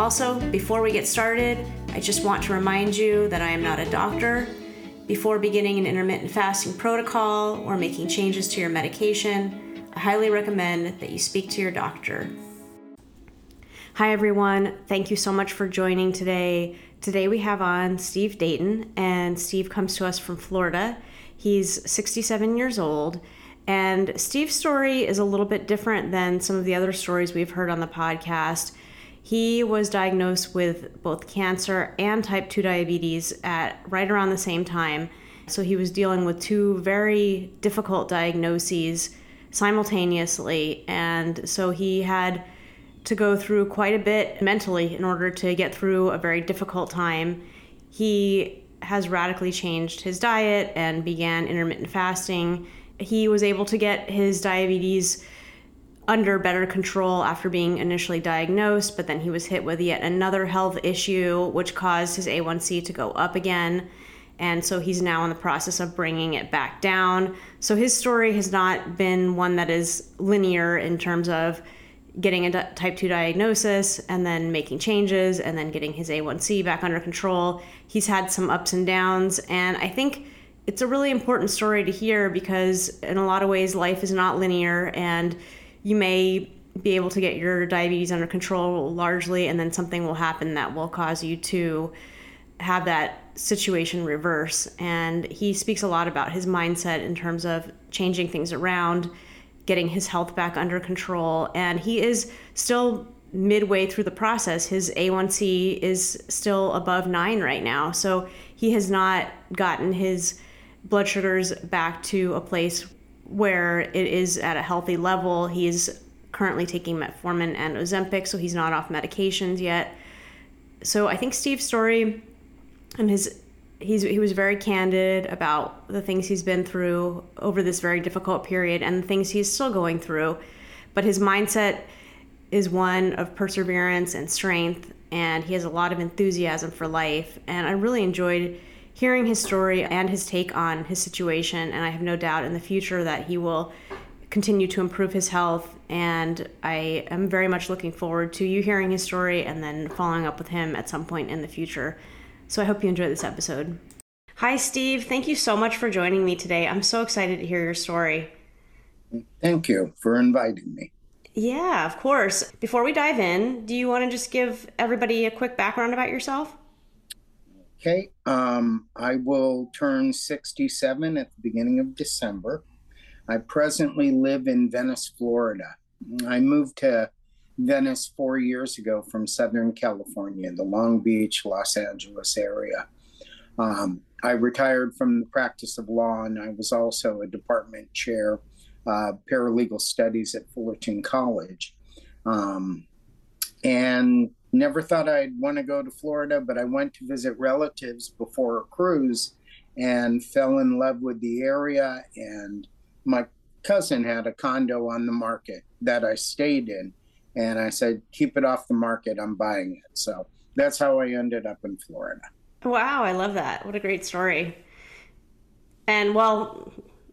Also, before we get started, I just want to remind you that I am not a doctor. Before beginning an intermittent fasting protocol or making changes to your medication, I highly recommend that you speak to your doctor. Hi, everyone. Thank you so much for joining today. Today we have on Steve Dayton, and Steve comes to us from Florida. He's 67 years old. And Steve's story is a little bit different than some of the other stories we've heard on the podcast. He was diagnosed with both cancer and type 2 diabetes at right around the same time. So he was dealing with two very difficult diagnoses simultaneously. And so he had to go through quite a bit mentally in order to get through a very difficult time. He has radically changed his diet and began intermittent fasting. He was able to get his diabetes under better control after being initially diagnosed, but then he was hit with yet another health issue, which caused his A1C to go up again. And so he's now in the process of bringing it back down. So his story has not been one that is linear in terms of getting a type 2 diagnosis and then making changes and then getting his A1C back under control. He's had some ups and downs. And I think it's a really important story to hear because, in a lot of ways, life is not linear. And you may be able to get your diabetes under control largely, and then something will happen that will cause you to have that situation reverse. And he speaks a lot about his mindset in terms of changing things around, getting his health back under control. And he is still midway through the process. His A1C is still above nine right now. So he has not gotten his blood sugars back to a place where it is at a healthy level. He's currently taking metformin and Ozempic, so he's not off medications yet. So I think Steve's story and his he's he was very candid about the things he's been through over this very difficult period and the things he's still going through. But his mindset is one of perseverance and strength and he has a lot of enthusiasm for life and I really enjoyed hearing his story and his take on his situation. And I have no doubt in the future that he will continue to improve his health. And I am very much looking forward to you hearing his story and then following up with him at some point in the future. So I hope you enjoy this episode. Hi, Steve. Thank you so much for joining me today. I'm so excited to hear your story. Thank you for inviting me. Yeah, of course. Before we dive in, do you want to just give everybody a quick background about yourself? Okay, um, I will turn 67 at the beginning of December. I presently live in Venice, Florida. I moved to Venice four years ago from Southern California, the Long Beach, Los Angeles area. Um, I retired from the practice of law, and I was also a department chair, uh, paralegal studies at Fullerton College. Um, and never thought I'd want to go to Florida, but I went to visit relatives before a cruise and fell in love with the area. And my cousin had a condo on the market that I stayed in. And I said, keep it off the market. I'm buying it. So that's how I ended up in Florida. Wow. I love that. What a great story. And well,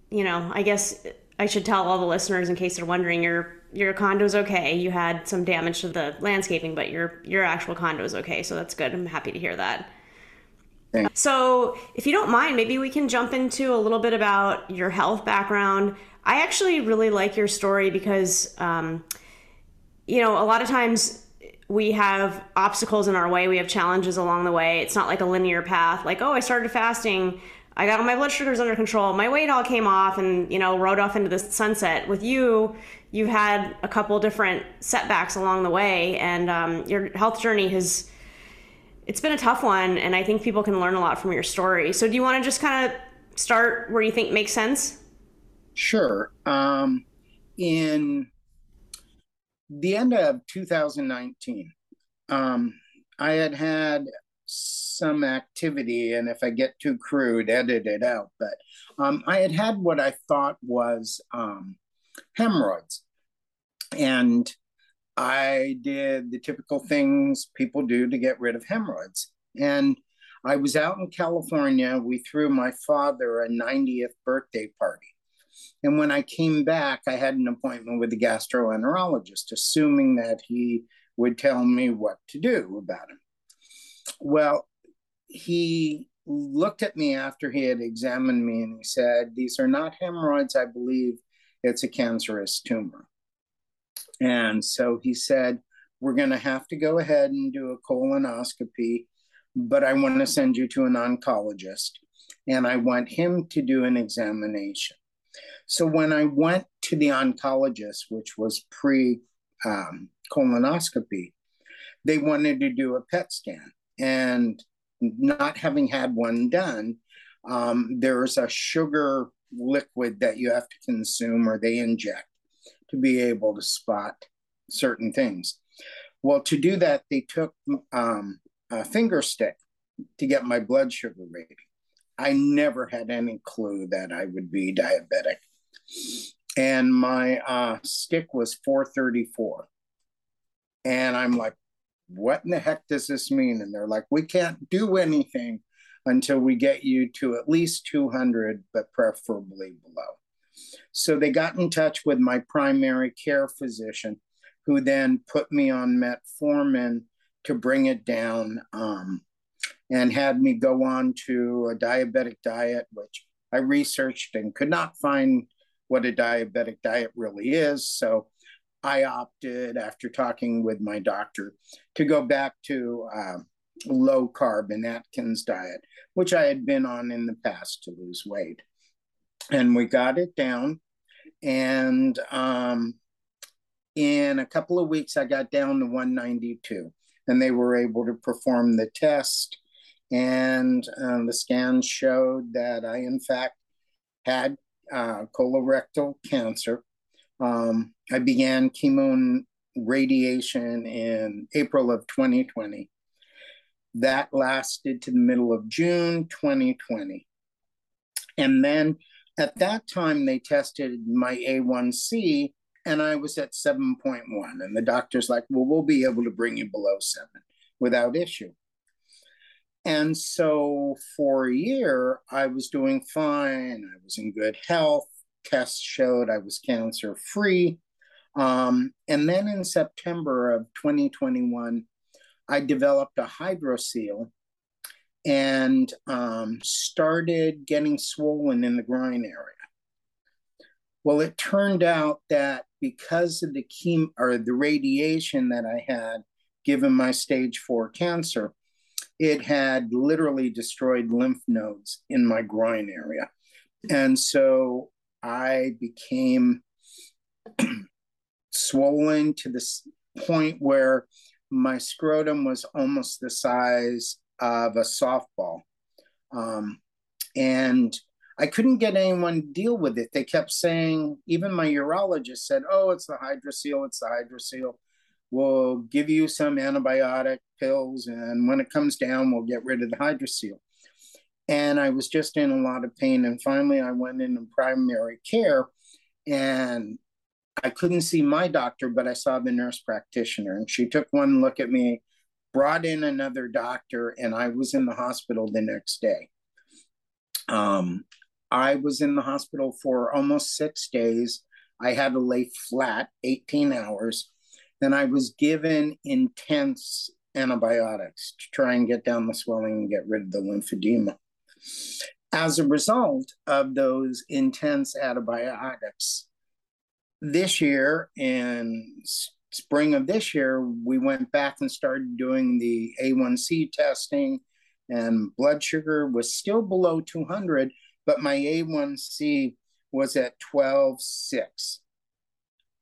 you know, I guess I should tell all the listeners in case they're wondering, your your condo's okay. You had some damage to the landscaping, but your your actual condo is okay. So that's good. I'm happy to hear that. Thanks. So, if you don't mind, maybe we can jump into a little bit about your health background. I actually really like your story because, um, you know, a lot of times we have obstacles in our way, we have challenges along the way. It's not like a linear path, like, oh, I started fasting I got all my blood sugars under control. My weight all came off and, you know, rode off into the sunset. With you, you've had a couple different setbacks along the way, and um, your health journey has. It's been a tough one, and I think people can learn a lot from your story. So, do you want to just kind of start where you think makes sense? Sure. Um, in the end of 2019, um, I had had some activity, and if I get too crude, edit it out. But um, I had had what I thought was um, hemorrhoids. And I did the typical things people do to get rid of hemorrhoids. And I was out in California. We threw my father a 90th birthday party. And when I came back, I had an appointment with the gastroenterologist, assuming that he would tell me what to do about him. Well, he looked at me after he had examined me and he said, These are not hemorrhoids. I believe it's a cancerous tumor. And so he said, We're going to have to go ahead and do a colonoscopy, but I want to send you to an oncologist. And I want him to do an examination. So when I went to the oncologist, which was pre um, colonoscopy, they wanted to do a PET scan. And not having had one done, um, there's a sugar liquid that you have to consume or they inject to be able to spot certain things. Well, to do that, they took um, a finger stick to get my blood sugar reading. I never had any clue that I would be diabetic. And my uh, stick was 434. And I'm like, what in the heck does this mean? And they're like, we can't do anything until we get you to at least 200, but preferably below. So they got in touch with my primary care physician, who then put me on metformin to bring it down um, and had me go on to a diabetic diet, which I researched and could not find what a diabetic diet really is. So I opted, after talking with my doctor, to go back to uh, low carb and Atkins diet, which I had been on in the past to lose weight. And we got it down. And um, in a couple of weeks, I got down to 192. And they were able to perform the test. And um, the scans showed that I, in fact, had uh, colorectal cancer. Um, I began chemo radiation in April of 2020. That lasted to the middle of June 2020. And then at that time, they tested my A1C and I was at 7.1. And the doctor's like, well, we'll be able to bring you below seven without issue. And so for a year, I was doing fine. I was in good health. Tests showed I was cancer free. Um, and then in September of 2021, I developed a hydrocele and um, started getting swollen in the groin area. Well, it turned out that because of the chemo or the radiation that I had given my stage four cancer, it had literally destroyed lymph nodes in my groin area. And so I became swollen to the point where my scrotum was almost the size of a softball. Um, and I couldn't get anyone to deal with it. They kept saying, even my urologist said, Oh, it's the hydrocele, it's the hydrocele. We'll give you some antibiotic pills, and when it comes down, we'll get rid of the hydrocele. And I was just in a lot of pain. And finally, I went into primary care, and I couldn't see my doctor, but I saw the nurse practitioner, and she took one look at me, brought in another doctor, and I was in the hospital the next day. Um, I was in the hospital for almost six days. I had to lay flat 18 hours. Then I was given intense antibiotics to try and get down the swelling and get rid of the lymphedema. As a result of those intense antibiotics, this year in spring of this year, we went back and started doing the A1C testing, and blood sugar was still below 200, but my A1C was at 12.6.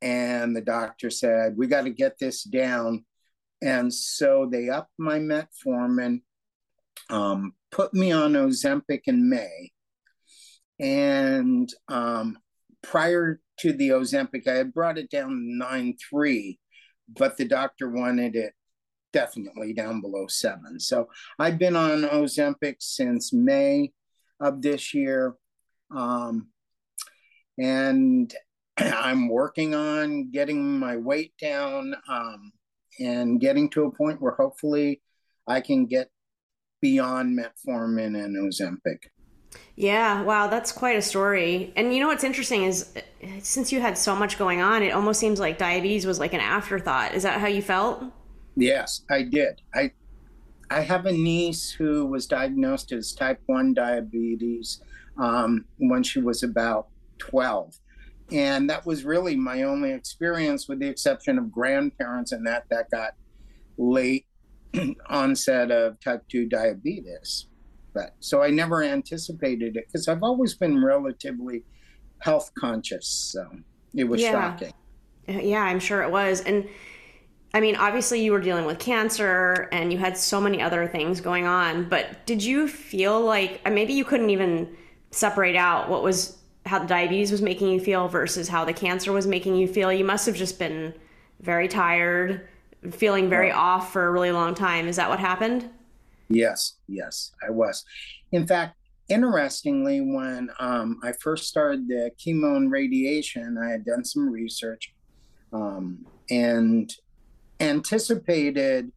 And the doctor said, We got to get this down. And so they upped my metformin, um, put me on Ozempic in May. And um, prior to the Ozempic, I had brought it down nine three, but the doctor wanted it definitely down below seven. So I've been on Ozempic since May of this year. Um, and I'm working on getting my weight down um, and getting to a point where hopefully I can get beyond metformin and Ozempic. Yeah, wow, that's quite a story. And you know what's interesting is since you had so much going on, it almost seems like diabetes was like an afterthought. Is that how you felt? Yes, I did. I I have a niece who was diagnosed as type 1 diabetes um, when she was about 12. And that was really my only experience, with the exception of grandparents, and that that got late onset of type 2 diabetes. But so I never anticipated it because I've always been relatively health conscious. So it was yeah. shocking. Yeah, I'm sure it was. And I mean, obviously you were dealing with cancer and you had so many other things going on, but did you feel like uh, maybe you couldn't even separate out what was how the diabetes was making you feel versus how the cancer was making you feel? You must have just been very tired, feeling very off for a really long time. Is that what happened? Yes, yes, I was. In fact, interestingly, when um, I first started the chemo and radiation, I had done some research um, and anticipated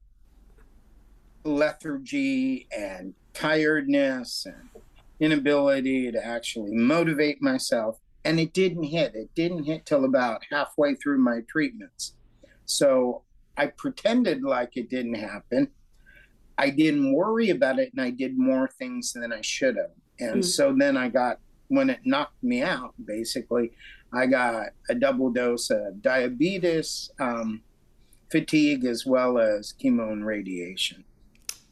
lethargy and tiredness and inability to actually motivate myself. And it didn't hit. It didn't hit till about halfway through my treatments. So I pretended like it didn't happen. I didn't worry about it and I did more things than I should have. And mm. so then I got, when it knocked me out, basically, I got a double dose of diabetes, um, fatigue, as well as chemo and radiation.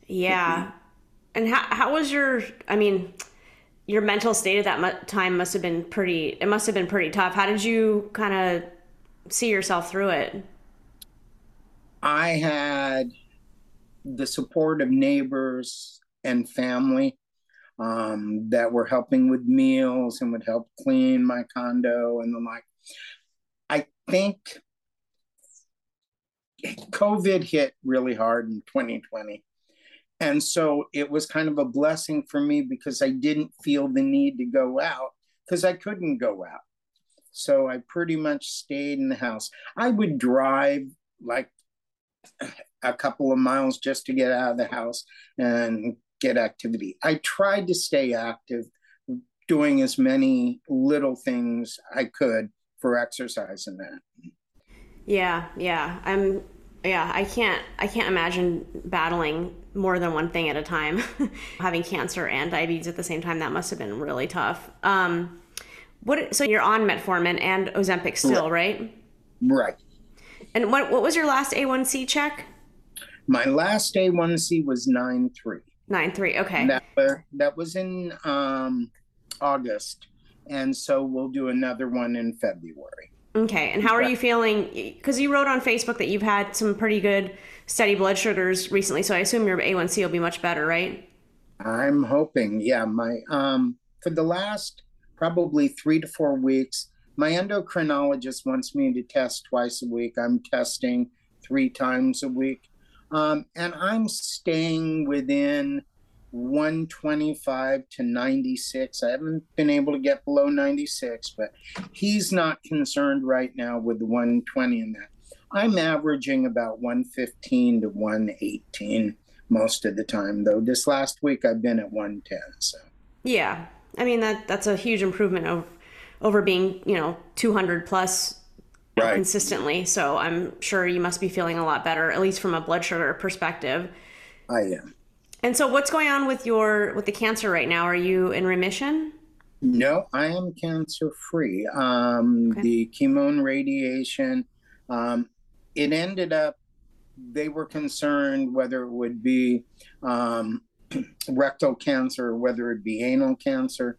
Yeah. And how, how was your, I mean, your mental state at that time must have been pretty, it must have been pretty tough. How did you kind of see yourself through it? I had the support of neighbors and family um, that were helping with meals and would help clean my condo and the like. I think COVID hit really hard in 2020. And so it was kind of a blessing for me because I didn't feel the need to go out because I couldn't go out. So I pretty much stayed in the house. I would drive like a couple of miles just to get out of the house and get activity. I tried to stay active, doing as many little things I could for exercise and that. Yeah, yeah. I'm yeah, I can't I can't imagine battling more than one thing at a time. Having cancer and diabetes at the same time that must have been really tough. Um what so you're on metformin and Ozempic still, right? Right. And what what was your last A1C check? My last A1C was 9.3. 9.3, okay. That, were, that was in um, August. And so we'll do another one in February. Okay. And how are you feeling? Because you wrote on Facebook that you've had some pretty good steady blood sugars recently. So I assume your A1C will be much better, right? I'm hoping. Yeah. My, um, for the last probably three to four weeks, my endocrinologist wants me to test twice a week. I'm testing three times a week. Um, and I'm staying within 125 to 96. I haven't been able to get below 96, but he's not concerned right now with the 120 in that. I'm averaging about 115 to 118 most of the time, though. This last week I've been at 110. So yeah, I mean that that's a huge improvement over over being you know 200 plus right. consistently. So I'm sure you must be feeling a lot better, at least from a blood sugar perspective. I am. And so, what's going on with your with the cancer right now? Are you in remission? No, I am cancer free. Um, okay. The chemo and radiation. Um, it ended up. They were concerned whether it would be um, rectal cancer or whether it be anal cancer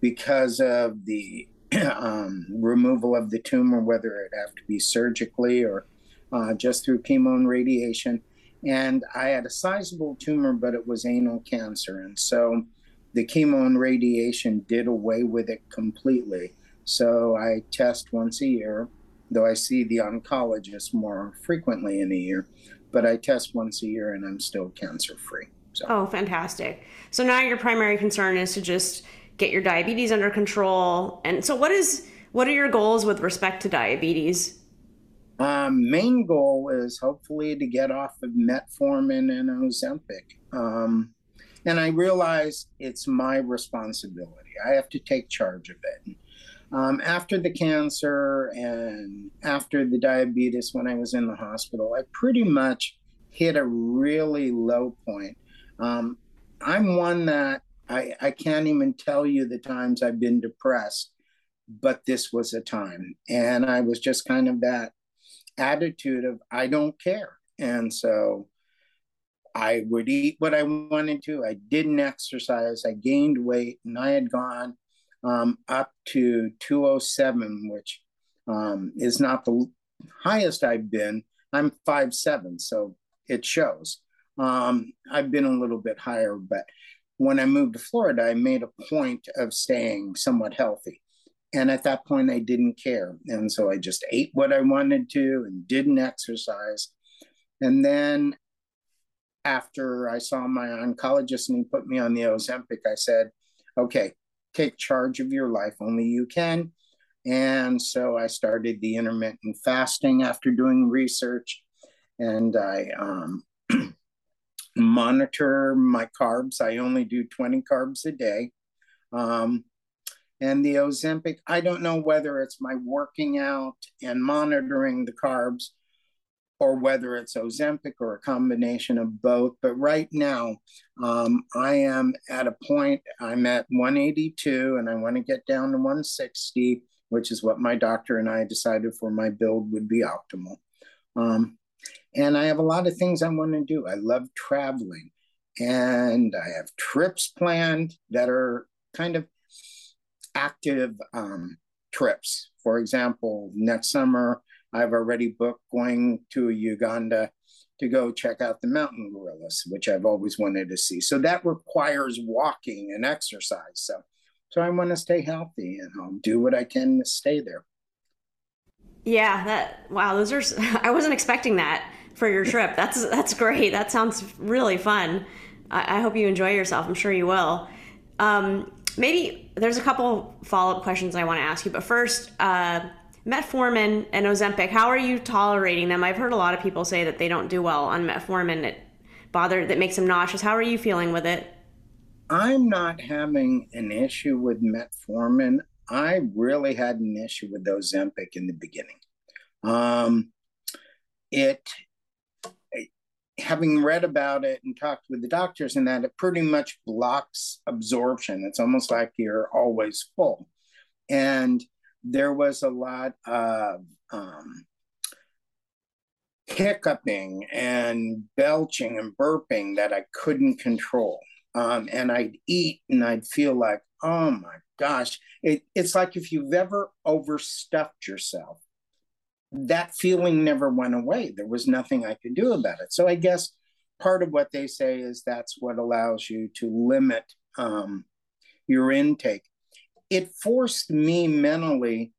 because of the um, removal of the tumor, whether it have to be surgically or uh, just through chemo and radiation. And I had a sizable tumor, but it was anal cancer. And so the chemo and radiation did away with it completely. So I test once a year though I see the oncologist more frequently in a year. But I test once a year and I'm still cancer free. So. Oh, fantastic. So now your primary concern is to just get your diabetes under control. And so what is what are your goals with respect to diabetes? Um, main goal is hopefully to get off of metformin and Ozempic. Um, and I realize it's my responsibility. I have to take charge of it. Um, after the cancer and after the diabetes, when I was in the hospital, I pretty much hit a really low point. Um, I'm one that I, I can't even tell you the times I've been depressed, but this was a time. And I was just kind of that attitude of I don't care. And so I would eat what I wanted to. I didn't exercise. I gained weight, and I had gone um, up to 207, which um, is not the highest I've been. I'm five seven, so it shows. Um, I've been a little bit higher, but when I moved to Florida, I made a point of staying somewhat healthy. And at that point, I didn't care. And so I just ate what I wanted to and didn't exercise. And then after I saw my oncologist and he put me on the Ozempic, I said, okay, take charge of your life. Only you can. And so I started the intermittent fasting after doing research. And I um, monitor my carbs. I only do 20 carbs a day. Um, and the Ozempic, I don't know whether it's my working out and monitoring the carbs or whether it's Ozempic or a combination of both. But right now, um, I am at a point, I'm at 182 and I want to get down to 160, which is what my doctor and I decided for my build would be optimal. Um, and I have a lot of things I want to do. I love traveling and I have trips planned that are kind of active um, trips. For example, next summer, I've already booked going to Uganda to go check out the mountain gorillas, which I've always wanted to see. So that requires walking and exercise. So, so I want to stay healthy and I'll do what I can to stay there. Yeah, that wow, those are I wasn't expecting that for your trip. That's that's great. That sounds really fun. I, I hope you enjoy yourself. I'm sure you will. Um, maybe there's a couple follow up questions I want to ask you, but first, uh, metformin and Ozempic. How are you tolerating them? I've heard a lot of people say that they don't do well on metformin. It bother that makes them nauseous. How are you feeling with it? I'm not having an issue with metformin. I really had an issue with Ozempic in the beginning. Um, it having read about it and talked with the doctors and that it pretty much blocks absorption. It's almost like you're always full. And there was a lot of um, hiccuping and belching and burping that I couldn't control. Um, and I'd eat and I'd feel like, oh my gosh, it, it's like if you've ever overstuffed yourself that feeling never went away. There was nothing I could do about it. So I guess part of what they say is that's what allows you to limit um, your intake. It forced me mentally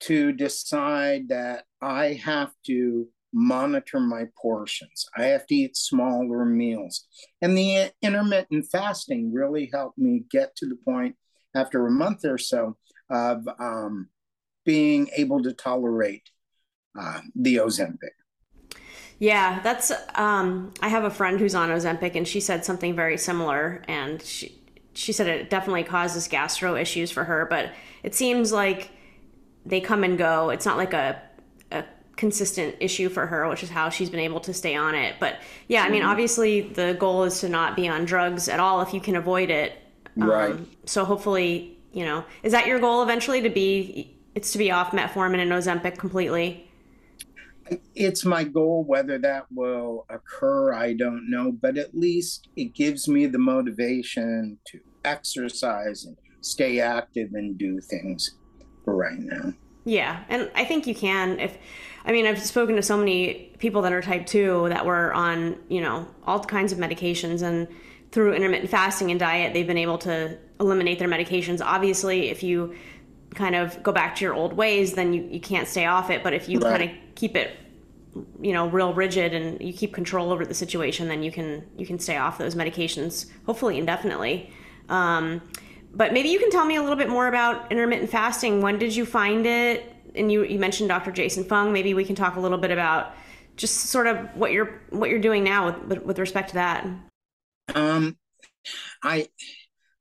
to decide that I have to monitor my portions. I have to eat smaller meals. And the intermittent fasting really helped me get to the point after a month or so of um, being able to tolerate uh, the Ozempic. Yeah, that's. Um, I have a friend who's on Ozempic, and she said something very similar, and she she said it definitely causes gastro issues for her, but it seems like they come and go. It's not like a a consistent issue for her, which is how she's been able to stay on it. But yeah, I mean, mm-hmm. obviously the goal is to not be on drugs at all if you can avoid it. Right. Um, so hopefully, you know, is that your goal eventually to be? It's to be off metformin and Ozempic completely it's my goal. Whether that will occur, I don't know, but at least it gives me the motivation to exercise and stay active and do things for right now. Yeah, and I think you can if I mean I've spoken to so many people that are type 2 that were on, you know, all kinds of medications and through intermittent fasting and diet they've been able to eliminate their medications. Obviously, if you kind of go back to your old ways, then you, you can't stay off it. But if you right. kind of keep it, you know, real rigid and you keep control over the situation, then you can you can stay off those medications, hopefully indefinitely. Um, but maybe you can tell me a little bit more about intermittent fasting. When did you find it? And you, you mentioned Dr. Jason Fung. Maybe we can talk a little bit about just sort of what you're what you're doing now with with respect to that. Um, I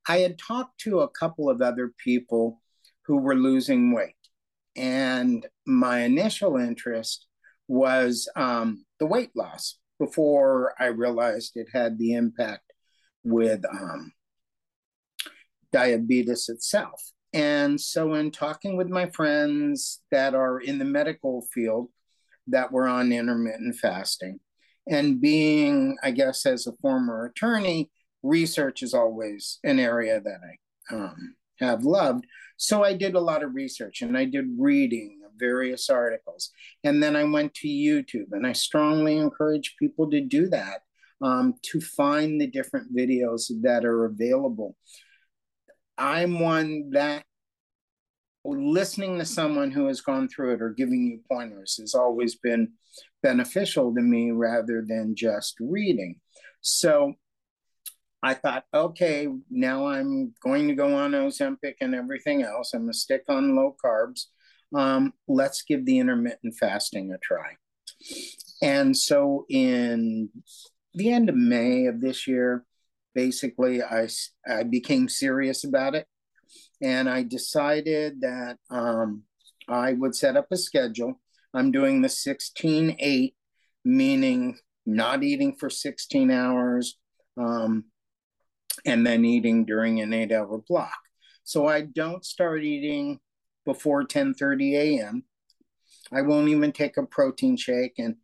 I had talked to a couple of other people who were losing weight, and my initial interest was um, the weight loss before I realized it had the impact with um, diabetes itself. And so, in talking with my friends that are in the medical field that were on intermittent fasting, and being, I guess, as a former attorney, research is always an area that I um, have loved. So I did a lot of research and I did reading of various articles. And then I went to YouTube, and I strongly encourage people to do that um, to find the different videos that are available. I'm one that listening to someone who has gone through it or giving you pointers has always been beneficial to me rather than just reading. So I thought, okay, now I'm going to go on Ozempic and everything else. I'm going to stick on low carbs. Um, let's give the intermittent fasting a try. And so in the end of May of this year, basically, I, I became serious about it. And I decided that um, I would set up a schedule. I'm doing the 16 8, meaning not eating for 16 hours, um, and then eating during an eight hour block. So I don't start eating before 10:30 a.m. I won't even take a protein shake and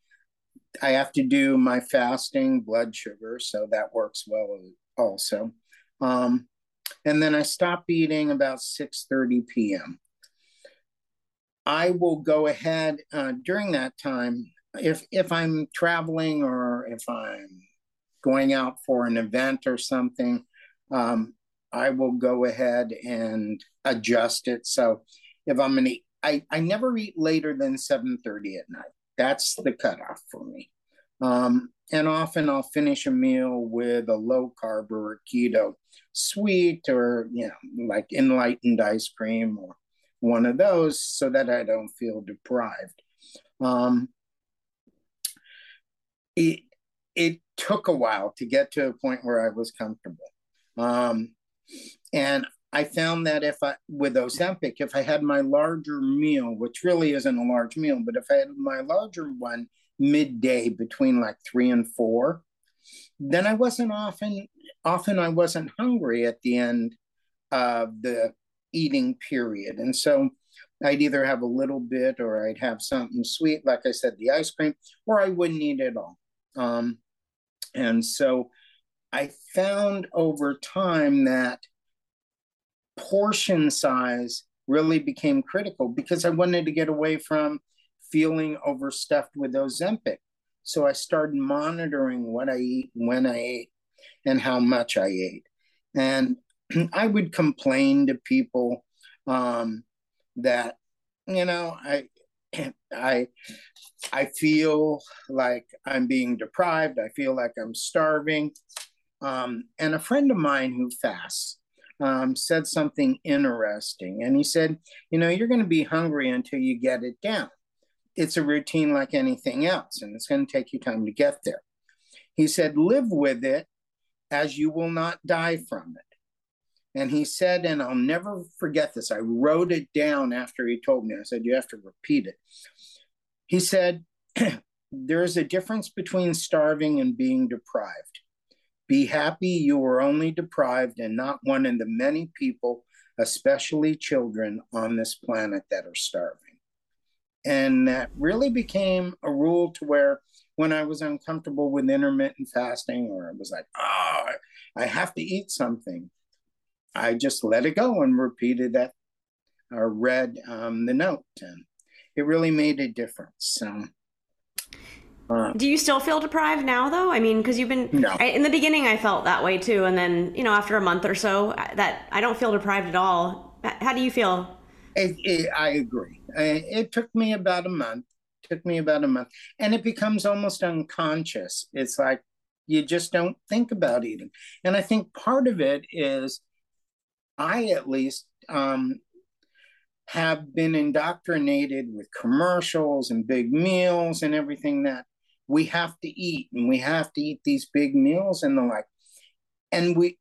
I have to do my fasting blood sugar, so that works well also. Um, and then I stop eating about 6:30 p.m. I will go ahead uh, during that time if if I'm traveling or if I'm going out for an event or something, um, I will go ahead and adjust it. So if I'm gonna, I, I never eat later than 7:30 at night. That's the cutoff for me. Um, and often I'll finish a meal with a low carb or a keto sweet or you know like enlightened ice cream or one of those so that I don't feel deprived. Um, it, it took a while to get to a point where I was comfortable. Um, and I found that if I, with Ozempic, if I had my larger meal, which really isn't a large meal, but if I had my larger one midday between like three and four, then I wasn't often, often I wasn't hungry at the end of the eating period. And so I'd either have a little bit or I'd have something sweet, like I said, the ice cream, or I wouldn't eat at all. Um, and so I found over time that portion size really became critical because I wanted to get away from feeling overstuffed with Ozempic. So I started monitoring what I eat, when I ate, and how much I ate. And I would complain to people um, that, you know, I, I, I feel like I'm being deprived. I feel like I'm starving. Um, and a friend of mine who fasts um, said something interesting. And he said, You know, you're going to be hungry until you get it down. It's a routine like anything else, and it's going to take you time to get there. He said, Live with it as you will not die from it. And he said, and I'll never forget this. I wrote it down after he told me. I said, You have to repeat it. He said, There's a difference between starving and being deprived. Be happy you were only deprived and not one of the many people, especially children, on this planet that are starving. And that really became a rule to where when I was uncomfortable with intermittent fasting or I was like, oh, I have to eat something, I just let it go and repeated that or read um, the note. And it really made a difference. So uh, Do you still feel deprived now, though? I mean, because you've been no. I, in the beginning, I felt that way too, and then you know, after a month or so, that I don't feel deprived at all. How do you feel? It, it, I agree. It took me about a month. Took me about a month, and it becomes almost unconscious. It's like you just don't think about eating, and I think part of it is, I at least um, have been indoctrinated with commercials and big meals and everything that we have to eat, and we have to eat these big meals and the like, and we.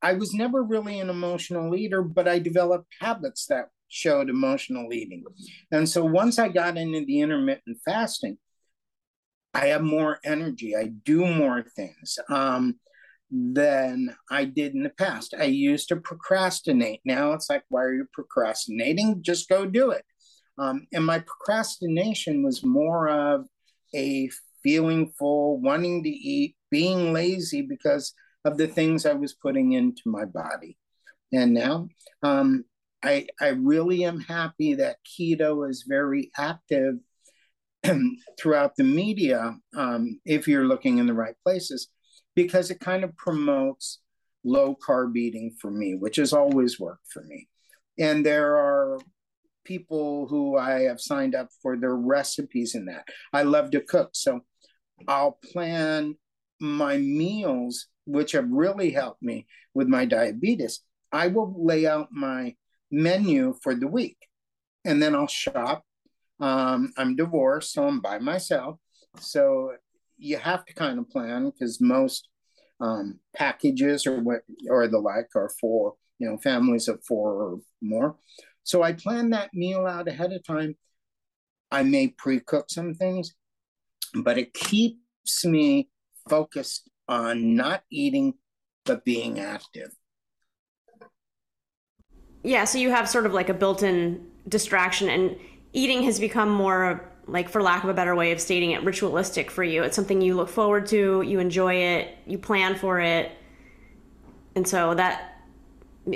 I was never really an emotional leader, but I developed habits that showed emotional eating. And so once I got into the intermittent fasting, I have more energy. I do more things um, than I did in the past. I used to procrastinate. Now it's like, why are you procrastinating? Just go do it. Um, and my procrastination was more of a feeling full, wanting to eat, being lazy because of the things I was putting into my body. And now um, I, I really am happy that keto is very active throughout the media um, if you're looking in the right places because it kind of promotes low carb eating for me which has always worked for me and there are people who i have signed up for their recipes in that i love to cook so i'll plan my meals which have really helped me with my diabetes i will lay out my menu for the week. And then I'll shop. Um, I'm divorced, so I'm by myself. So you have to kind of plan because most um, packages or what or the like are for you know families of four or more. So I plan that meal out ahead of time. I may pre-cook some things, but it keeps me focused on not eating but being active yeah, so you have sort of like a built-in distraction, and eating has become more like, for lack of a better way of stating it, ritualistic for you. It's something you look forward to, you enjoy it, you plan for it, and so that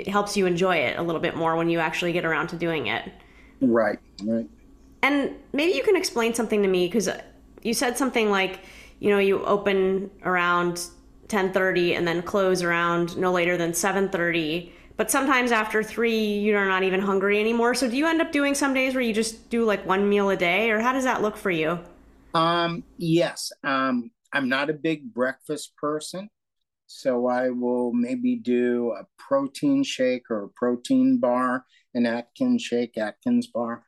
helps you enjoy it a little bit more when you actually get around to doing it. Right. Right. And maybe you can explain something to me because you said something like, you know, you open around 10:30 and then close around no later than 7:30 but sometimes after three you're not even hungry anymore. So do you end up doing some days where you just do like one meal a day or how does that look for you? Um yes um i'm not a big breakfast person so i will maybe do a protein shake or a protein bar an atkins shake atkins bar.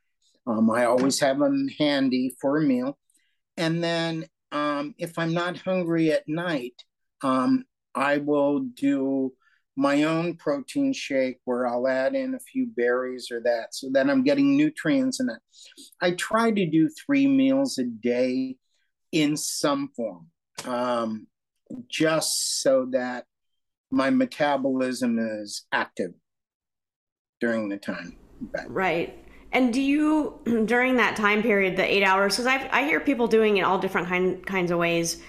Um, i always have them handy for a meal. And then um, if i'm not hungry at night um, i will do my own protein shake where I'll add in a few berries or that so that I'm getting nutrients in it. I try to do three meals a day in some form, um, just so that my metabolism is active during the time. But, right. And do you, during that time period, the eight hours, because I, I hear people doing it all different kind, kinds of ways.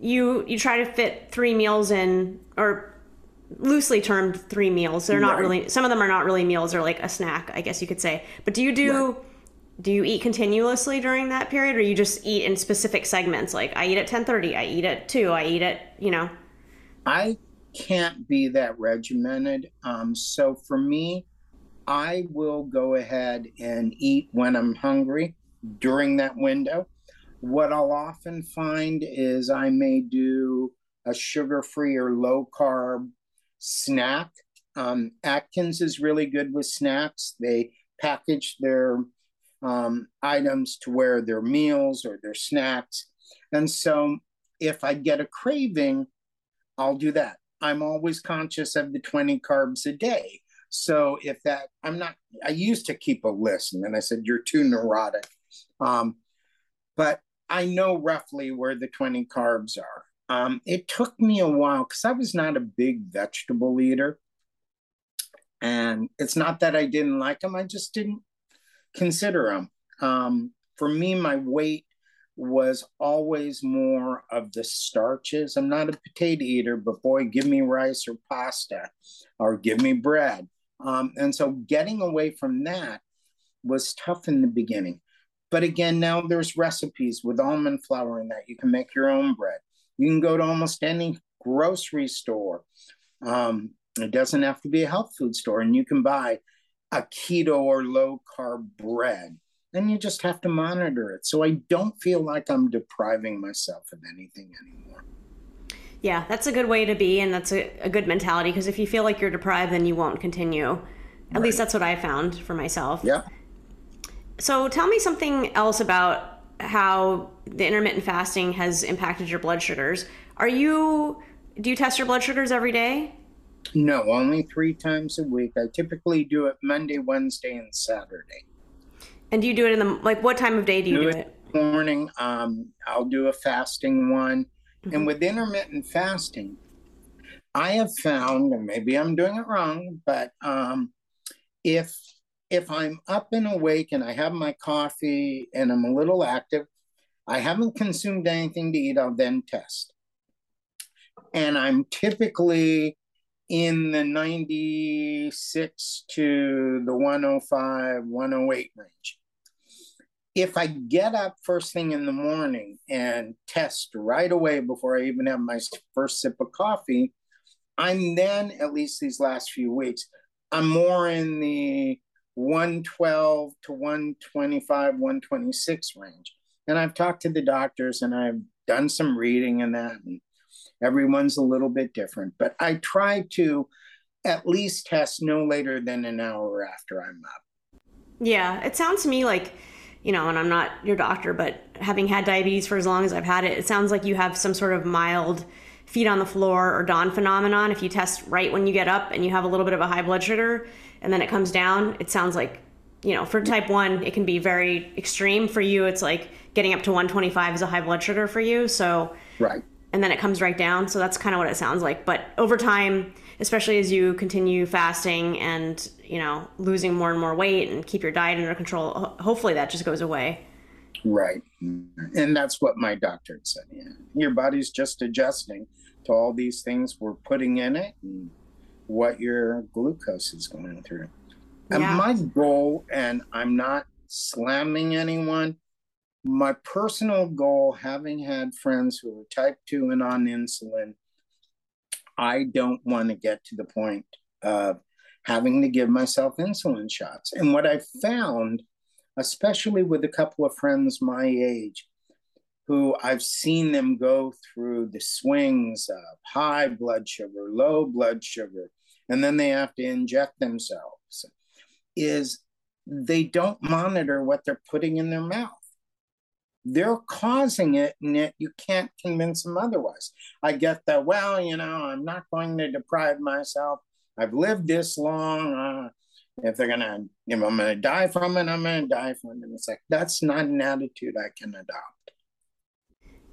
You you try to fit three meals in, or loosely termed three meals. They're not right. really. Some of them are not really meals. They're like a snack, I guess you could say. But do you do? Right. Do you eat continuously during that period, or you just eat in specific segments? Like I eat at ten thirty, I eat at two, I eat at you know. I can't be that regimented. Um, so for me, I will go ahead and eat when I'm hungry during that window. What I'll often find is I may do a sugar free or low carb snack. Um, Atkins is really good with snacks. They package their um, items to where they're meals or their snacks. And so if I get a craving, I'll do that. I'm always conscious of the 20 carbs a day. So if that, I'm not, I used to keep a list and then I said, you're too neurotic. Um, but I know roughly where the 20 carbs are. Um, it took me a while because I was not a big vegetable eater. And it's not that I didn't like them, I just didn't consider them. Um, for me, my weight was always more of the starches. I'm not a potato eater, but boy, give me rice or pasta or give me bread. Um, and so getting away from that was tough in the beginning. But again, now there's recipes with almond flour in that. You can make your own bread. You can go to almost any grocery store. Um, it doesn't have to be a health food store, and you can buy a keto or low carb bread. And you just have to monitor it. So I don't feel like I'm depriving myself of anything anymore. Yeah, that's a good way to be, and that's a, a good mentality because if you feel like you're deprived, then you won't continue. At right. least that's what I found for myself. Yeah. So tell me something else about how the intermittent fasting has impacted your blood sugars. Are you do you test your blood sugars every day? No, only three times a week. I typically do it Monday, Wednesday, and Saturday. And do you do it in the like what time of day do you do, do it? Morning. Um, I'll do a fasting one, mm-hmm. and with intermittent fasting, I have found, and maybe I'm doing it wrong, but um, if if I'm up and awake and I have my coffee and I'm a little active, I haven't consumed anything to eat, I'll then test. And I'm typically in the 96 to the 105, 108 range. If I get up first thing in the morning and test right away before I even have my first sip of coffee, I'm then, at least these last few weeks, I'm more in the 112 to 125, 126 range. And I've talked to the doctors and I've done some reading and that. And Everyone's a little bit different, but I try to at least test no later than an hour after I'm up. Yeah, it sounds to me like, you know, and I'm not your doctor, but having had diabetes for as long as I've had it, it sounds like you have some sort of mild feet on the floor or dawn phenomenon. If you test right when you get up and you have a little bit of a high blood sugar and then it comes down, it sounds like, you know, for type 1, it can be very extreme. For you, it's like getting up to 125 is a high blood sugar for you. So, right and then it comes right down. So that's kind of what it sounds like. But over time, especially as you continue fasting and you know losing more and more weight and keep your diet under control, hopefully that just goes away. Right, and that's what my doctor said. Yeah. Your body's just adjusting to all these things we're putting in it and what your glucose is going through. And my goal, and I'm not slamming anyone, my personal goal, having had friends who are type 2 and on insulin, I don't want to get to the point of having to give myself insulin shots. And what I found, especially with a couple of friends my age, who I've seen them go through the swings of high blood sugar, low blood sugar, and then they have to inject themselves, is they don't monitor what they're putting in their mouth. They're causing it and yet you can't convince them otherwise. I get that well you know i'm not going to deprive myself. I've lived this long. Uh, if they're gonna if i'm gonna die from it i'm gonna die from it. It's like that's not an attitude i can adopt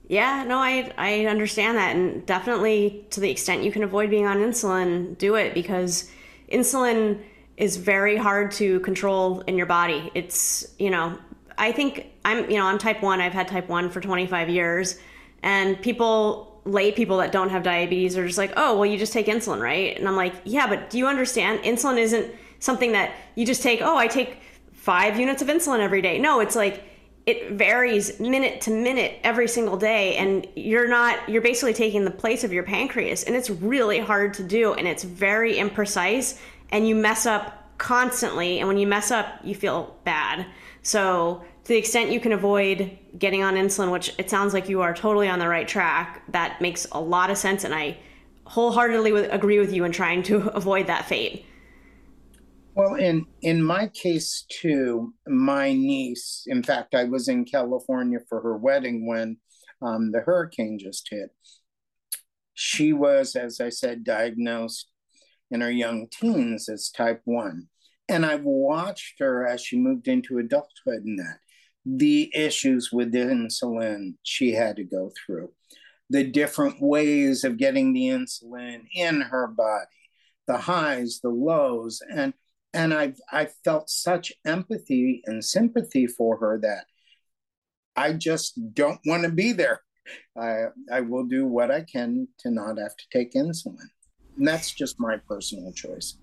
yeah no i i understand that and definitely to the extent you can avoid being on insulin do it because insulin is very hard to control in your body it's you know I think I'm, you know, I'm type 1. I've had type 1 for 25 years. And people, lay people that don't have diabetes are just like, oh, well, you just take insulin, right? And I'm like, yeah, but do you understand? Insulin isn't something that you just take, oh, I take five units of insulin every day. No, it's like, it varies minute to minute every single day and you're not you're basically taking the place of your pancreas and it's really hard to do and it's very imprecise and you mess up constantly and when you mess up you feel bad so to the extent you can avoid getting on insulin, which it sounds like you are totally on the right track, that makes a lot of sense. And I wholeheartedly agree with you in trying to avoid that fate. Well, in in my case too, my niece. In fact, I was in California for her wedding when um, the hurricane just hit. She was, as I said, diagnosed in her young teens as type one, and I've watched her as she moved into adulthood and that the issues with insulin she had to go through, the different ways of getting the insulin in her body, the highs, the lows, and and I've I felt such empathy and sympathy for her that I just don't want to be there. I I will do what I can to not have to take insulin. And that's just my personal choice.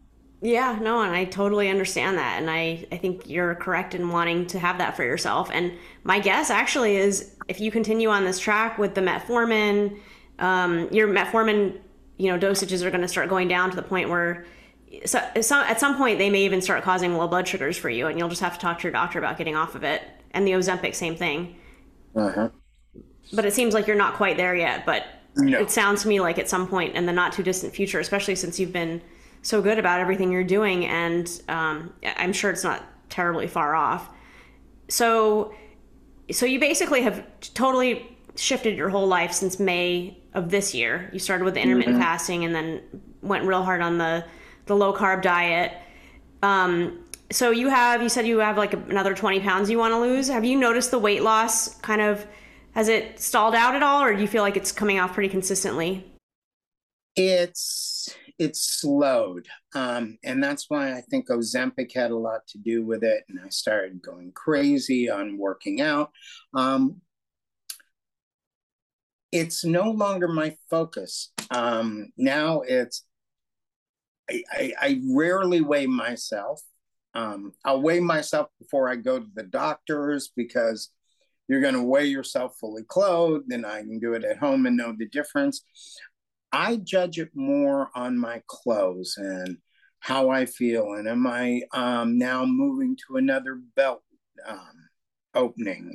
Yeah, no, and I totally understand that. And I, I think you're correct in wanting to have that for yourself. And my guess actually is if you continue on this track with the metformin, um, your metformin, you know, dosages are going to start going down to the point where so, so at some point they may even start causing low blood sugars for you, and you'll just have to talk to your doctor about getting off of it. And the Ozempic, same thing. Uh-huh. But it seems like you're not quite there yet. But No. it sounds to me like at some point in the not too distant future, especially since you've been so good about everything you're doing, and um, I'm sure it's not terribly far off. So, so you basically have totally shifted your whole life since May of this year. You started with the intermittent fasting, and then went real hard on the the low carb diet. Um, so you have you said you have like another 20 pounds you want to lose. Have you noticed the weight loss kind of has it stalled out at all, or do you feel like it's coming off pretty consistently? It's it's slowed, um, and that's why I think Ozempic had a lot to do with it. And I started going crazy on working out. Um, it's no longer my focus. Um, now it's I, I, rarely weigh myself. Um, I'll weigh myself before I go to the doctors because you're going to weigh yourself fully clothed, and I can do it at home and know the difference. I judge it more on my clothes and how I feel, and am I um, now moving to another belt um, opening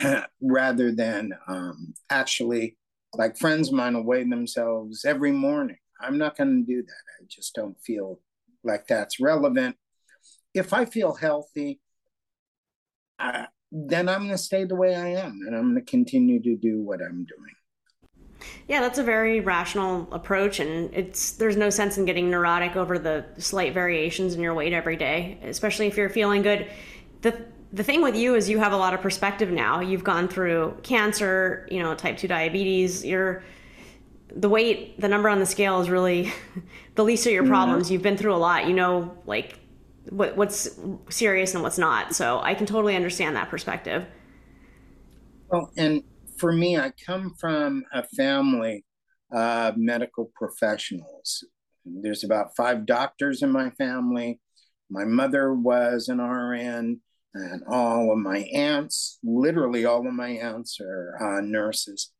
rather than um, actually like friends of mine will weigh themselves every morning. I'm not going to do that. I just don't feel like that's relevant. If I feel healthy, I, then I'm going to stay the way I am and I'm going to continue to do what I'm doing. Yeah, that's a very rational approach, and it's there's no sense in getting neurotic over the slight variations in your weight every day, especially if you're feeling good. the The thing with you is you have a lot of perspective now. You've gone through cancer, you know, type two diabetes. You're the weight, the number on the scale is really the least of your problems. Mm-hmm. You've been through a lot. You know, like what what's serious and what's not. So I can totally understand that perspective. Well, and for me, I come from a family of medical professionals. There's about five doctors in my family. My mother was an RN, and all of my aunts, literally all of my aunts, are uh, nurses.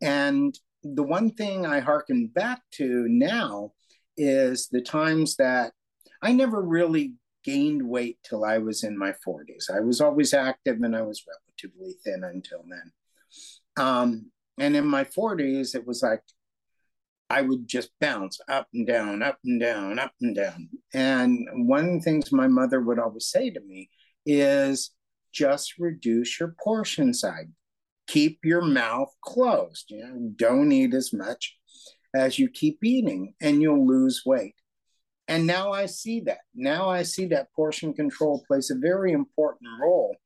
And the one thing I hearken back to now is the times that I never really gained weight till I was in my 40s. I was always active and I was relatively thin until then. Um, and in my 40s, it was like I would just bounce up and down, up and down, up and down. And one of the things my mother would always say to me is just reduce your portion size. Keep your mouth closed. You know, don't eat as much as you keep eating, and you'll lose weight. And now I see that. Now I see that portion control plays a very important role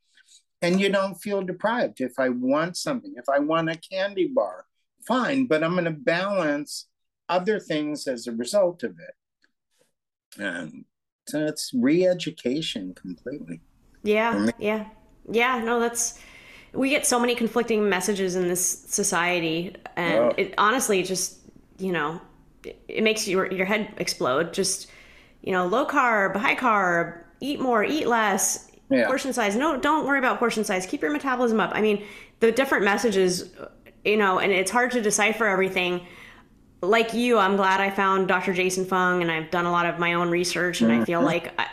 and you don't feel deprived. If I want something, if I want a candy bar, fine, but I'm going to balance other things as a result of it. And so it's re education completely. Yeah, yeah, yeah. No, that's. We get so many conflicting messages in this society, and oh. it honestly just, you know, it, it makes your your head explode. Just, you know, low carb, high carb, eat more, eat less yeah. portion size. No, don't worry about portion size. Keep your metabolism up. I mean, the different messages, you know, and it's hard to decipher everything. Like you, I'm glad I found Dr. Jason Fung and I've done a lot of my own research and mm-hmm. I feel mm-hmm. like I,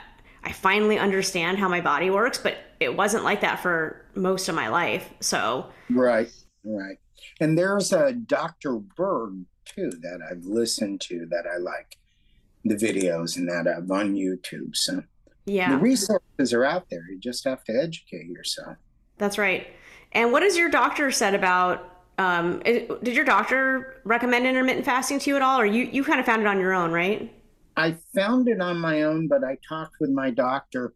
I finally understand how my body works, but it wasn't like that for most of my life. So, right, right. And there's a Dr. Berg too that I've listened to that I like the videos and that I've on YouTube. So, yeah. The resources are out there. You just have to educate yourself. That's right. And what has your doctor said about um, did your doctor recommend intermittent fasting to you at all or you you kind of found it on your own, right? I found it on my own, but I talked with my doctor.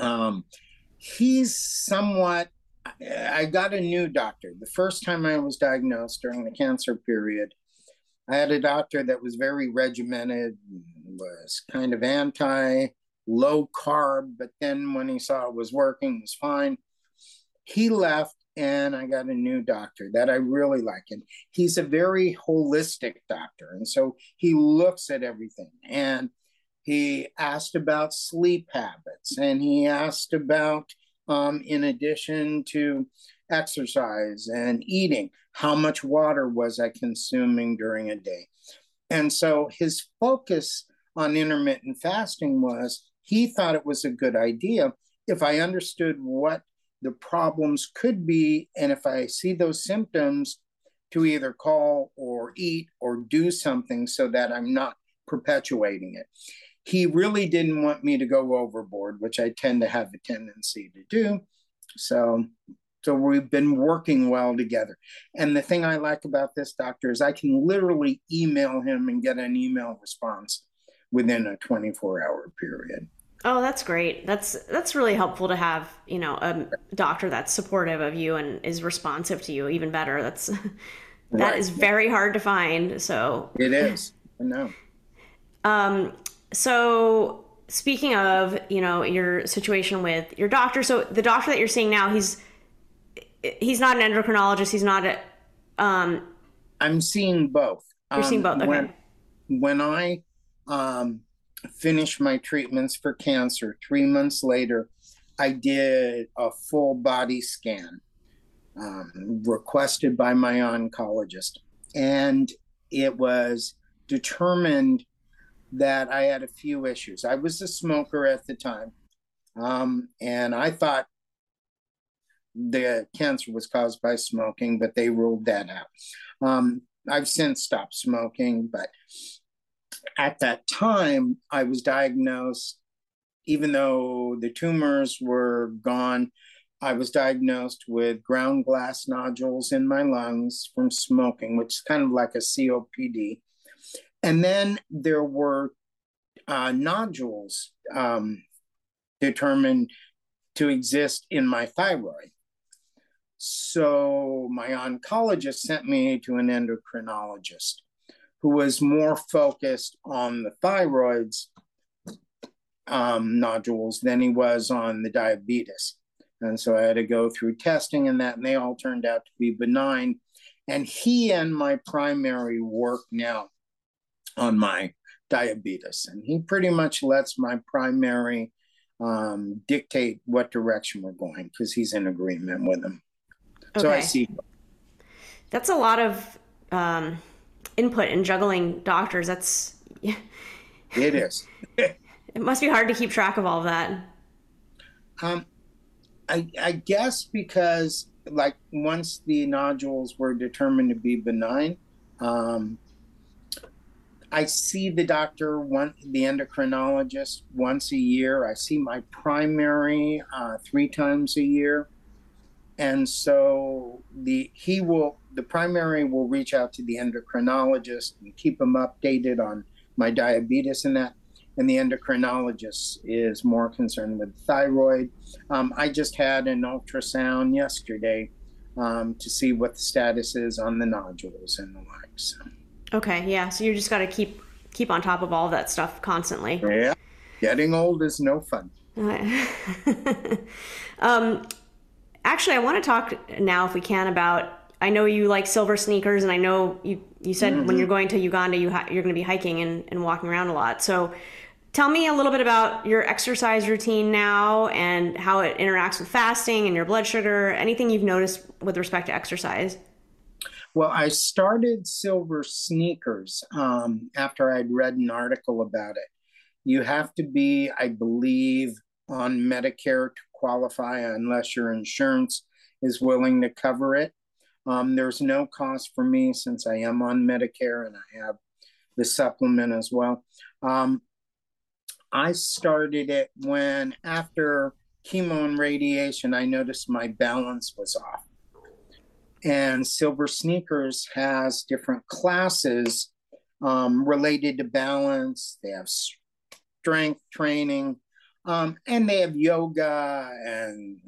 Um, he's somewhat I got a new doctor. The first time I was diagnosed during the cancer period, I had a doctor that was very regimented, was kind of anti low carb, but then when he saw it was working, it was fine. He left and I got a new doctor that I really like. And he's a very holistic doctor. And so he looks at everything. And he asked about sleep habits and he asked about, um, in addition to exercise and eating, how much water was I consuming during a day? And so his focus on intermittent fasting was he thought it was a good idea if I understood what the problems could be, and if I see those symptoms, to either call or eat or do something so that I'm not perpetuating it. He really didn't want me to go overboard, which I tend to have a tendency to do. So, so we've been working well together. And the thing I like about this doctor is I can literally email him and get an email response within a 24 hour period. Oh, that's great. That's that's really helpful to have, you know, a doctor that's supportive of you and is responsive to you even better. That's that right. is very hard to find. So It is. I know. Um so speaking of, you know, your situation with your doctor, so the doctor that you're seeing now, he's he's not an endocrinologist, he's not a um I'm seeing both. You're um, seeing both. Okay. When, when I um finished my treatments for cancer. Three months later, I did a full body scan um, requested by my oncologist. And it was determined that I had a few issues. I was a smoker at the time. Um, and I thought the cancer was caused by smoking, but they ruled that out. Um, I've since stopped smoking, but at that time, I was diagnosed, even though the tumors were gone, I was diagnosed with ground glass nodules in my lungs from smoking, which is kind of like a COPD. And then there were uh, nodules um, determined to exist in my thyroid. So my oncologist sent me to an endocrinologist who was more focused on the thyroids um, nodules than he was on the diabetes. And so I had to go through testing and that, and they all turned out to be benign. And he and my primary work now on my diabetes. And he pretty much lets my primary um, dictate what direction we're going because he's in agreement with him. Okay. So I see. That's a lot of um, input in juggling doctors. That's it is. it must be hard to keep track of all of that. Um, I, I guess because like once the nodules were determined to be benign, um, I see the doctor one the endocrinologist once a year. I see my primary uh, three times a year, and so the he will the primary will reach out to the endocrinologist and keep him updated on my diabetes and that and the endocrinologist is more concerned with thyroid um, i just had an ultrasound yesterday um, to see what the status is on the nodules and the like so. Okay yeah so you just got to keep keep on top of all that stuff constantly yeah getting old is no fun um, actually, I want to talk now, if we can, about. I know you like silver sneakers, and I know you you said mm-hmm. when you're going to Uganda, you ha- you're going to be hiking and, and walking around a lot. So, tell me a little bit about your exercise routine now and how it interacts with fasting and your blood sugar. Anything you've noticed with respect to exercise? Well, I started silver sneakers um, after I'd read an article about it. You have to be, I believe, on Medicare to qualify unless your insurance is willing to cover it. Um, there's no cost for me since I am on Medicare and I have the supplement as well. Um, I started it when, after chemo and radiation, I noticed my balance was off. And Silver Sneakers has different classes um, related to balance. They have strength training, um, and they have yoga and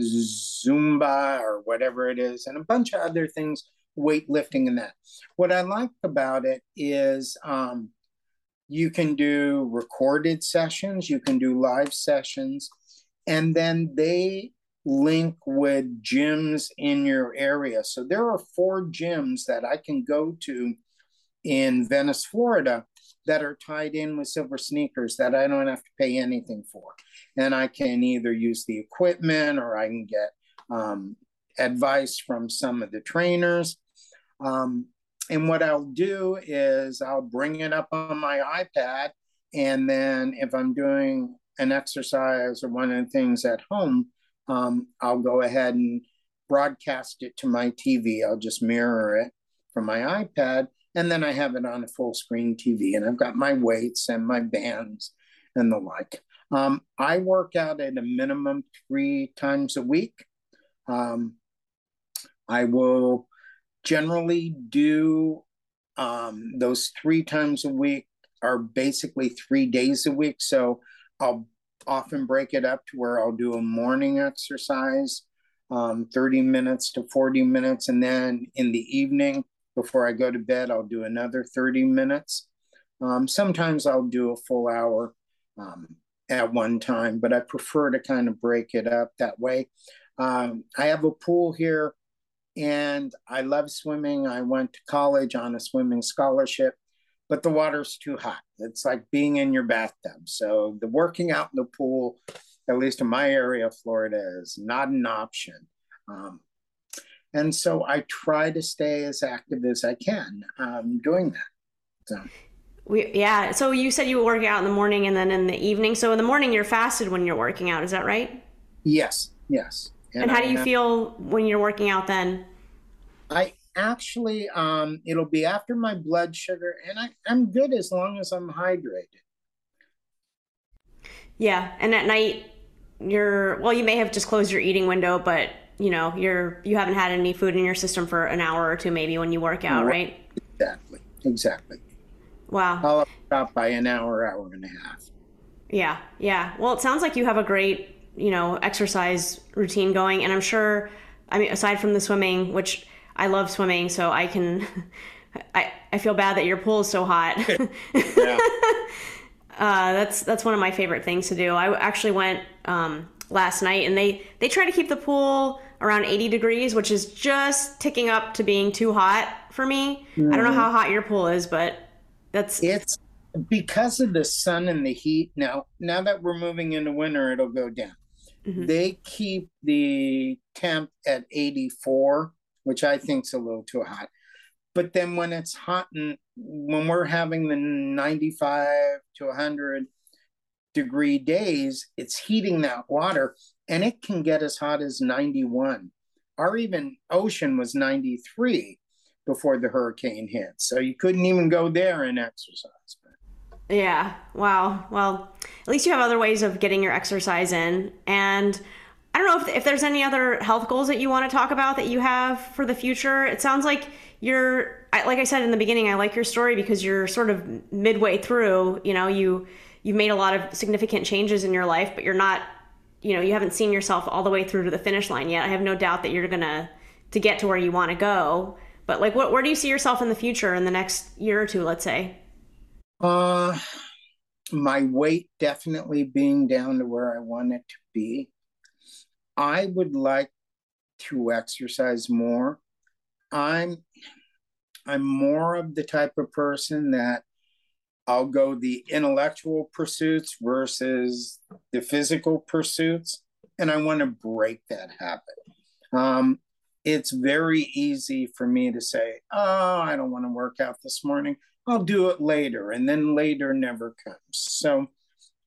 Zumba or whatever it is, and a bunch of other things, weightlifting and that. What I like about it is um, you can do recorded sessions, you can do live sessions, and then they link with gyms in your area. So there are four gyms that I can go to in Venice, Florida that are tied in with silver sneakers that I don't have to pay anything for. And I can either use the equipment or I can get um, advice from some of the trainers. Um, and what I'll do is I'll bring it up on my iPad and then if I'm doing an exercise or one of the things at home, um, I'll go ahead and broadcast it to my TV. I'll just mirror it from my iPad, and then I have it on a full screen TV, and I've got my weights and my bands and the like. Um, I work out at a minimum three times a week. Um, I will generally do um, those three times a week are basically three days a week. So I'll often break it up to where I'll do a morning exercise, um, 30 minutes to 40 minutes. And then in the evening, before I go to bed, I'll do another 30 minutes. Um, sometimes I'll do a full hour um, at one time, but I prefer to kind of break it up that way. Um, I have a pool here and I love swimming. I went to college on a swimming scholarship but the water's too hot. It's like being in your bathtub. So the working out in the pool, at least in my area of Florida, is not an option. Um, and so I try to stay as active as I can um, doing that. So. We, yeah. So you said you work out in the morning and then in the evening. So in the morning you're fasted when you're working out. Is that right? Yes. Yes. And, and how do you feel when you're working out then? I actually um, it'll be after my blood sugar and I, i'm good as long as i'm hydrated. Yeah and at night you're well you may have just closed your eating window but you know you're you haven't had any food in your system for an hour or two maybe when you work out right. exactly exactly. Wow. I'll stop by an hour hour and a half. Yeah yeah. Well it sounds like you have a great you know exercise routine going and i'm sure i mean aside from the swimming which I love swimming, so I can. I I feel bad that your pool is so hot. yeah. uh, that's that's one of my favorite things to do. I actually went um, last night, and they they try to keep the pool around 80 degrees, which is just ticking up to being too hot for me. Mm-hmm. I don't know how hot your pool is, but that's it's because of the sun and the heat. Now now that we're moving into winter, it'll go down. Mm-hmm. They keep the temp at 84 which I think's a little too hot. But then when it's hot and when we're having the 95 to 100 degree days, it's heating that water and it can get as hot as 91. Our even ocean was 93 before the hurricane hit. So you couldn't even go there and exercise. Yeah. Wow. Well, at least you have other ways of getting your exercise in. And I don't know if, if there's any other health goals that you want to talk about that you have for the future. It sounds like you're, like I said in the beginning, I like your story because you're sort of midway through. You know, you you've made a lot of significant changes in your life, but you're not, you know, you haven't seen yourself all the way through to the finish line yet. I have no doubt that you're gonna to get to where you want to go. But like, what where do you see yourself in the future in the next year or two? Let's say. Uh, my weight definitely being down to where I want it to be. I would like to exercise more. I'm I'm more of the type of person that I'll go the intellectual pursuits versus the physical pursuits, and I want to break that habit. Um, it's very easy for me to say, "Oh, I don't want to work out this morning. I'll do it later," and then later never comes. So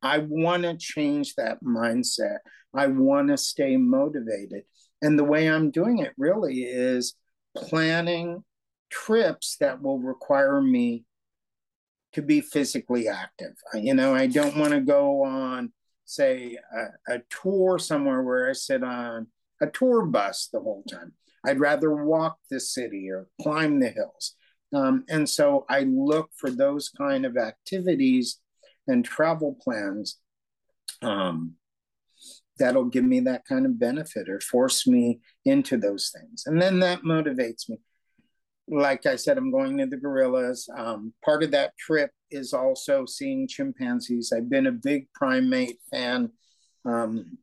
I want to change that mindset. I want to stay motivated. And the way I'm doing it really is planning trips that will require me to be physically active. You know, I don't want to go on, say, a, a, tour somewhere where I sit on a tour bus the whole time. I'd rather walk the city or climb the hills. Um, and so I look for those kind of activities and travel plans um, that'll give me that kind of benefit or force me into those things. And then that motivates me. Like I said, I'm going to the gorillas. Um, part of that trip is also seeing chimpanzees. I've been a big primate fan um,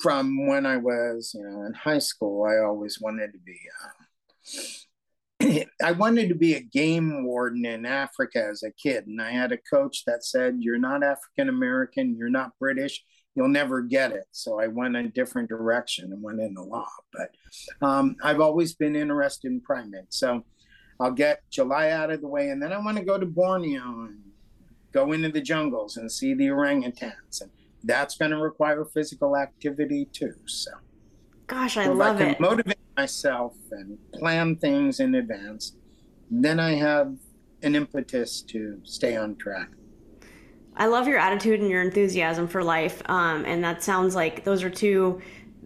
from when I was, you know, in high school. I always wanted to be. Uh, I wanted to be a game warden in Africa as a kid, and I had a coach that said, "You're not African American, you're not British, you'll never get it." So I went a different direction and went into law. But um, I've always been interested in primates, so I'll get July out of the way, and then I want to go to Borneo and go into the jungles and see the orangutans. And that's going to require physical activity too. So, gosh, I so love I can it. Motivate myself and plan things in advance. Then I have an impetus to stay on track. I love your attitude and your enthusiasm for life, um, and that sounds like those are two.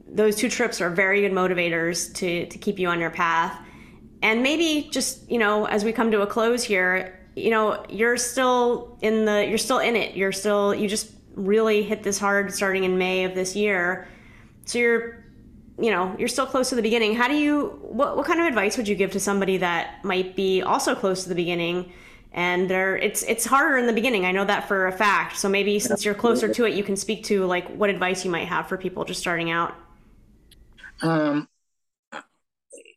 Those two trips are very good motivators to to keep you on your path. And maybe just you know, as we come to a close here, you know, you're still in the, you're still in it. You're still, you just really hit this hard starting in May of this year. So you're, you know, you're still close to the beginning. How do you, what, what kind of advice would you give to somebody that might be also close to the beginning? And there, it's it's harder in the beginning. I know that for a fact. So maybe since you're closer to it, you can speak to like what advice you might have for people just starting out. Um,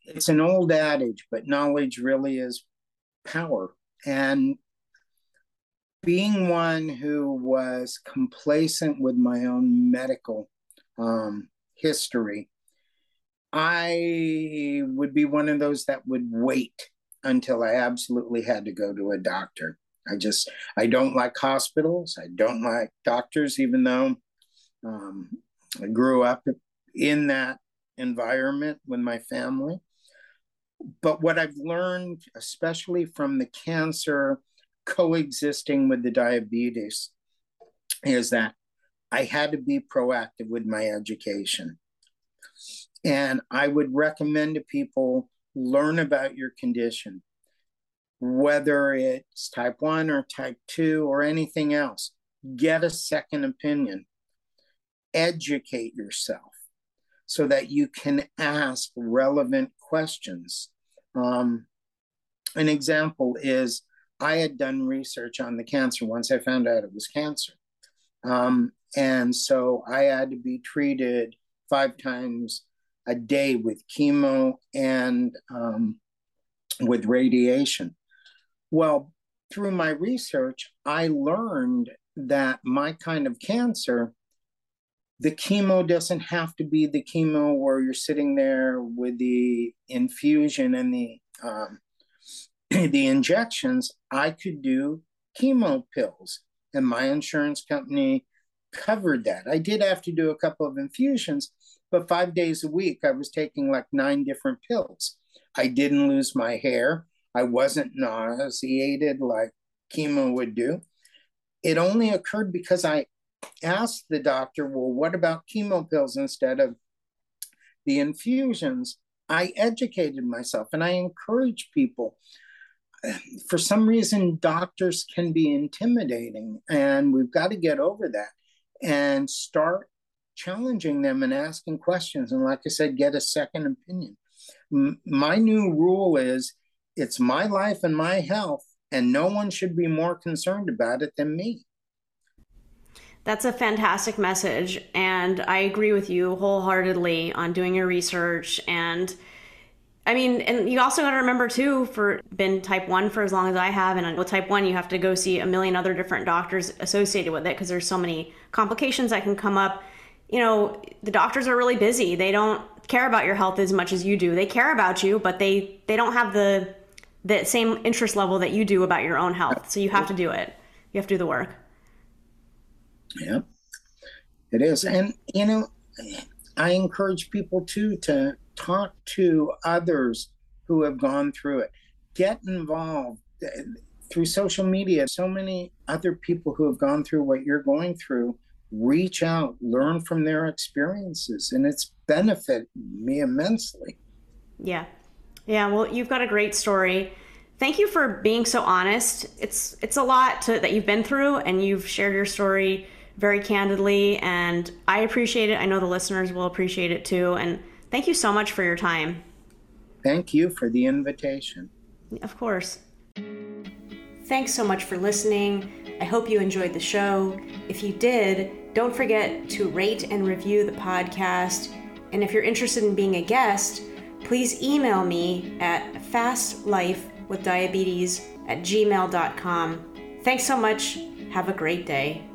it's an old adage, but knowledge really is power. And being one who was complacent with my own medical um, history, I would be one of those that would wait until I absolutely had to go to a doctor. I just, I don't like hospitals. I don't like doctors, even though um, I grew up in that environment with my family but what I've learned, especially from the cancer coexisting with the diabetes, is that I had to be proactive with my education. And I would recommend to people learn about your condition, whether it's type 1 or type 2 or anything else. Get a second opinion, educate yourself so that you can ask relevant questions. Um, an example is I had done research on the cancer once I found out it was cancer. Um, and so I had to be treated five times a day with chemo and um, with radiation. Well, through my research, I learned that my kind of cancer the chemo doesn't have to be the chemo where you're sitting there with the infusion and the um, the injections. I could do chemo pills, and my insurance company covered that. I did have to do a couple of infusions, but five days a week I was taking like nine different pills. I didn't lose my hair. I wasn't nauseated like chemo would do. It only occurred because I asked the doctor, well, what about chemo pills instead of the infusions? I educated myself and I encourage people. For some reason, doctors can be intimidating, and we've got to get over that and start challenging them and asking questions. And like I said, get a second opinion. M- my new rule is it's my life and my health, and no one should be more concerned about it than me. That's a fantastic message. And I agree with you wholeheartedly on doing your research. And I mean, and you also got to remember too, for been type 1 for as long as I have, and with type 1, you have to go see a million other different doctors associated with it because there's so many complications that can come up. You know, the doctors are really busy. They don't care about your health as much as you do. They care about you, but they they don't have the the same interest level that you do about your own health. So you have to do it. You have to do the work. Yeah, it is. And, you know, I encourage people too to talk to others who have gone through it. Get involved eh, through social media. So many other people who have gone through what you're going through reach out, learn from their experiences, and it's benefited me immensely. Yeah. Yeah. Well, you've got a great story. Thank you for being so honest. It's it's a lot to, that you've been through, and you've shared your story very candidly, and I appreciate it. I know the listeners will appreciate it too. And thank you so much for your time. Thank you for the invitation. Of course. Thanks so much for listening. I hope you enjoyed the show. If you did, don't forget to rate and review the podcast. And if you're interested in being a guest, please email me at fastlifewithdiabetes at gmail.com. Thanks so much. Have a great day.